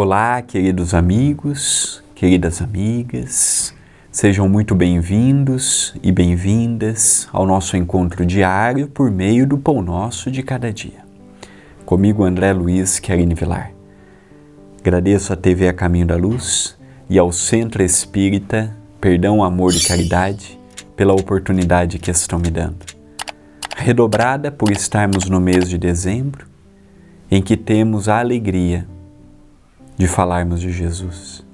Olá, queridos amigos, queridas amigas, sejam muito bem-vindos e bem-vindas ao nosso encontro diário por meio do Pão Nosso de cada dia. Comigo, André Luiz Querine Vilar. Agradeço à TV A Caminho da Luz e ao Centro Espírita Perdão, Amor e Caridade pela oportunidade que estão me dando. Redobrada por estarmos no mês de dezembro, em que temos a alegria de falarmos de Jesus.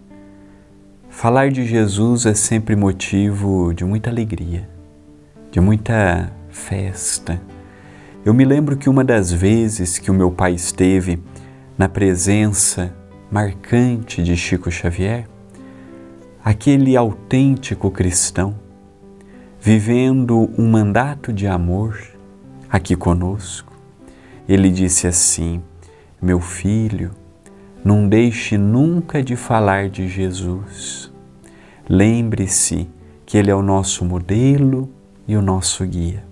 Falar de Jesus é sempre motivo de muita alegria, de muita festa. Eu me lembro que uma das vezes que o meu pai esteve na presença marcante de Chico Xavier, aquele autêntico cristão, vivendo um mandato de amor aqui conosco, ele disse assim: Meu filho, não deixe nunca de falar de Jesus. Lembre-se que Ele é o nosso modelo e o nosso guia.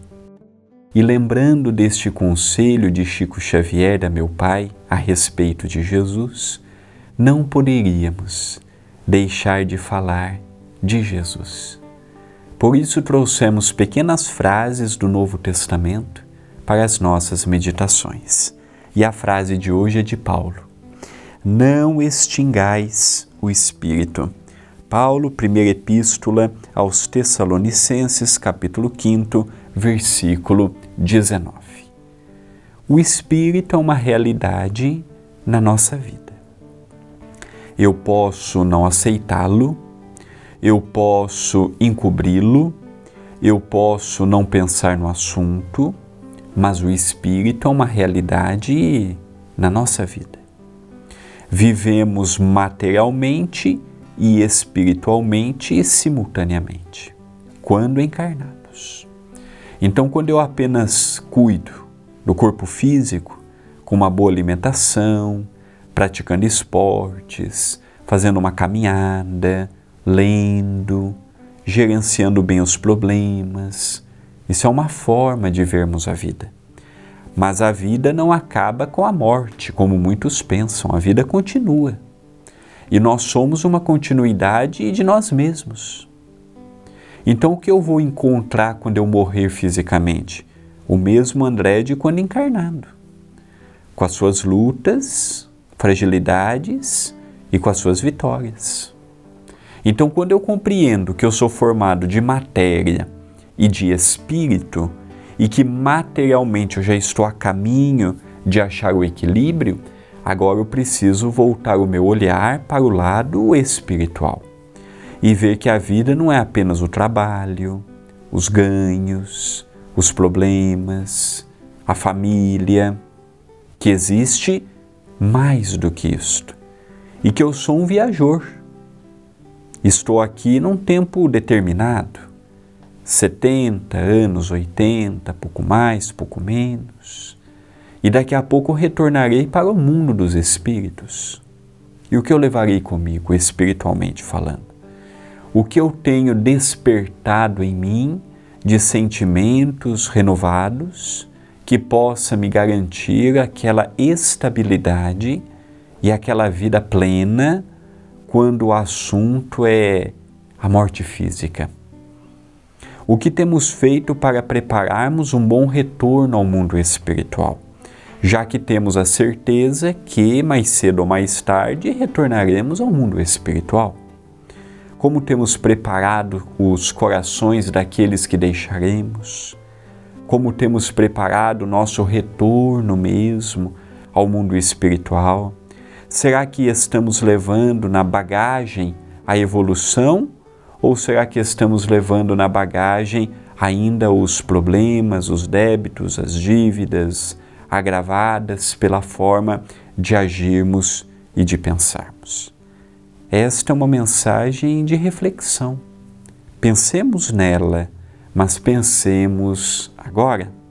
E lembrando deste conselho de Chico Xavier, a meu pai, a respeito de Jesus, não poderíamos deixar de falar de Jesus. Por isso trouxemos pequenas frases do Novo Testamento para as nossas meditações. E a frase de hoje é de Paulo não extingais o espírito. Paulo, primeira epístola aos Tessalonicenses, capítulo 5, versículo 19. O espírito é uma realidade na nossa vida. Eu posso não aceitá-lo, eu posso encobri-lo, eu posso não pensar no assunto, mas o espírito é uma realidade na nossa vida vivemos materialmente e espiritualmente simultaneamente, quando encarnados. Então, quando eu apenas cuido do corpo físico, com uma boa alimentação, praticando esportes, fazendo uma caminhada, lendo, gerenciando bem os problemas, isso é uma forma de vermos a vida. Mas a vida não acaba com a morte, como muitos pensam, a vida continua. E nós somos uma continuidade de nós mesmos. Então, o que eu vou encontrar quando eu morrer fisicamente? O mesmo André de quando encarnado, com as suas lutas, fragilidades e com as suas vitórias. Então, quando eu compreendo que eu sou formado de matéria e de espírito, e que materialmente eu já estou a caminho de achar o equilíbrio, agora eu preciso voltar o meu olhar para o lado espiritual e ver que a vida não é apenas o trabalho, os ganhos, os problemas, a família, que existe mais do que isto e que eu sou um viajor. Estou aqui num tempo determinado 70 anos, 80, pouco mais, pouco menos. E daqui a pouco retornarei para o mundo dos espíritos. E o que eu levarei comigo, espiritualmente falando? O que eu tenho despertado em mim de sentimentos renovados que possa me garantir aquela estabilidade e aquela vida plena quando o assunto é a morte física o que temos feito para prepararmos um bom retorno ao mundo espiritual, já que temos a certeza que mais cedo ou mais tarde retornaremos ao mundo espiritual. Como temos preparado os corações daqueles que deixaremos? Como temos preparado nosso retorno mesmo ao mundo espiritual? Será que estamos levando na bagagem a evolução ou será que estamos levando na bagagem ainda os problemas, os débitos, as dívidas agravadas pela forma de agirmos e de pensarmos? Esta é uma mensagem de reflexão. Pensemos nela, mas pensemos agora.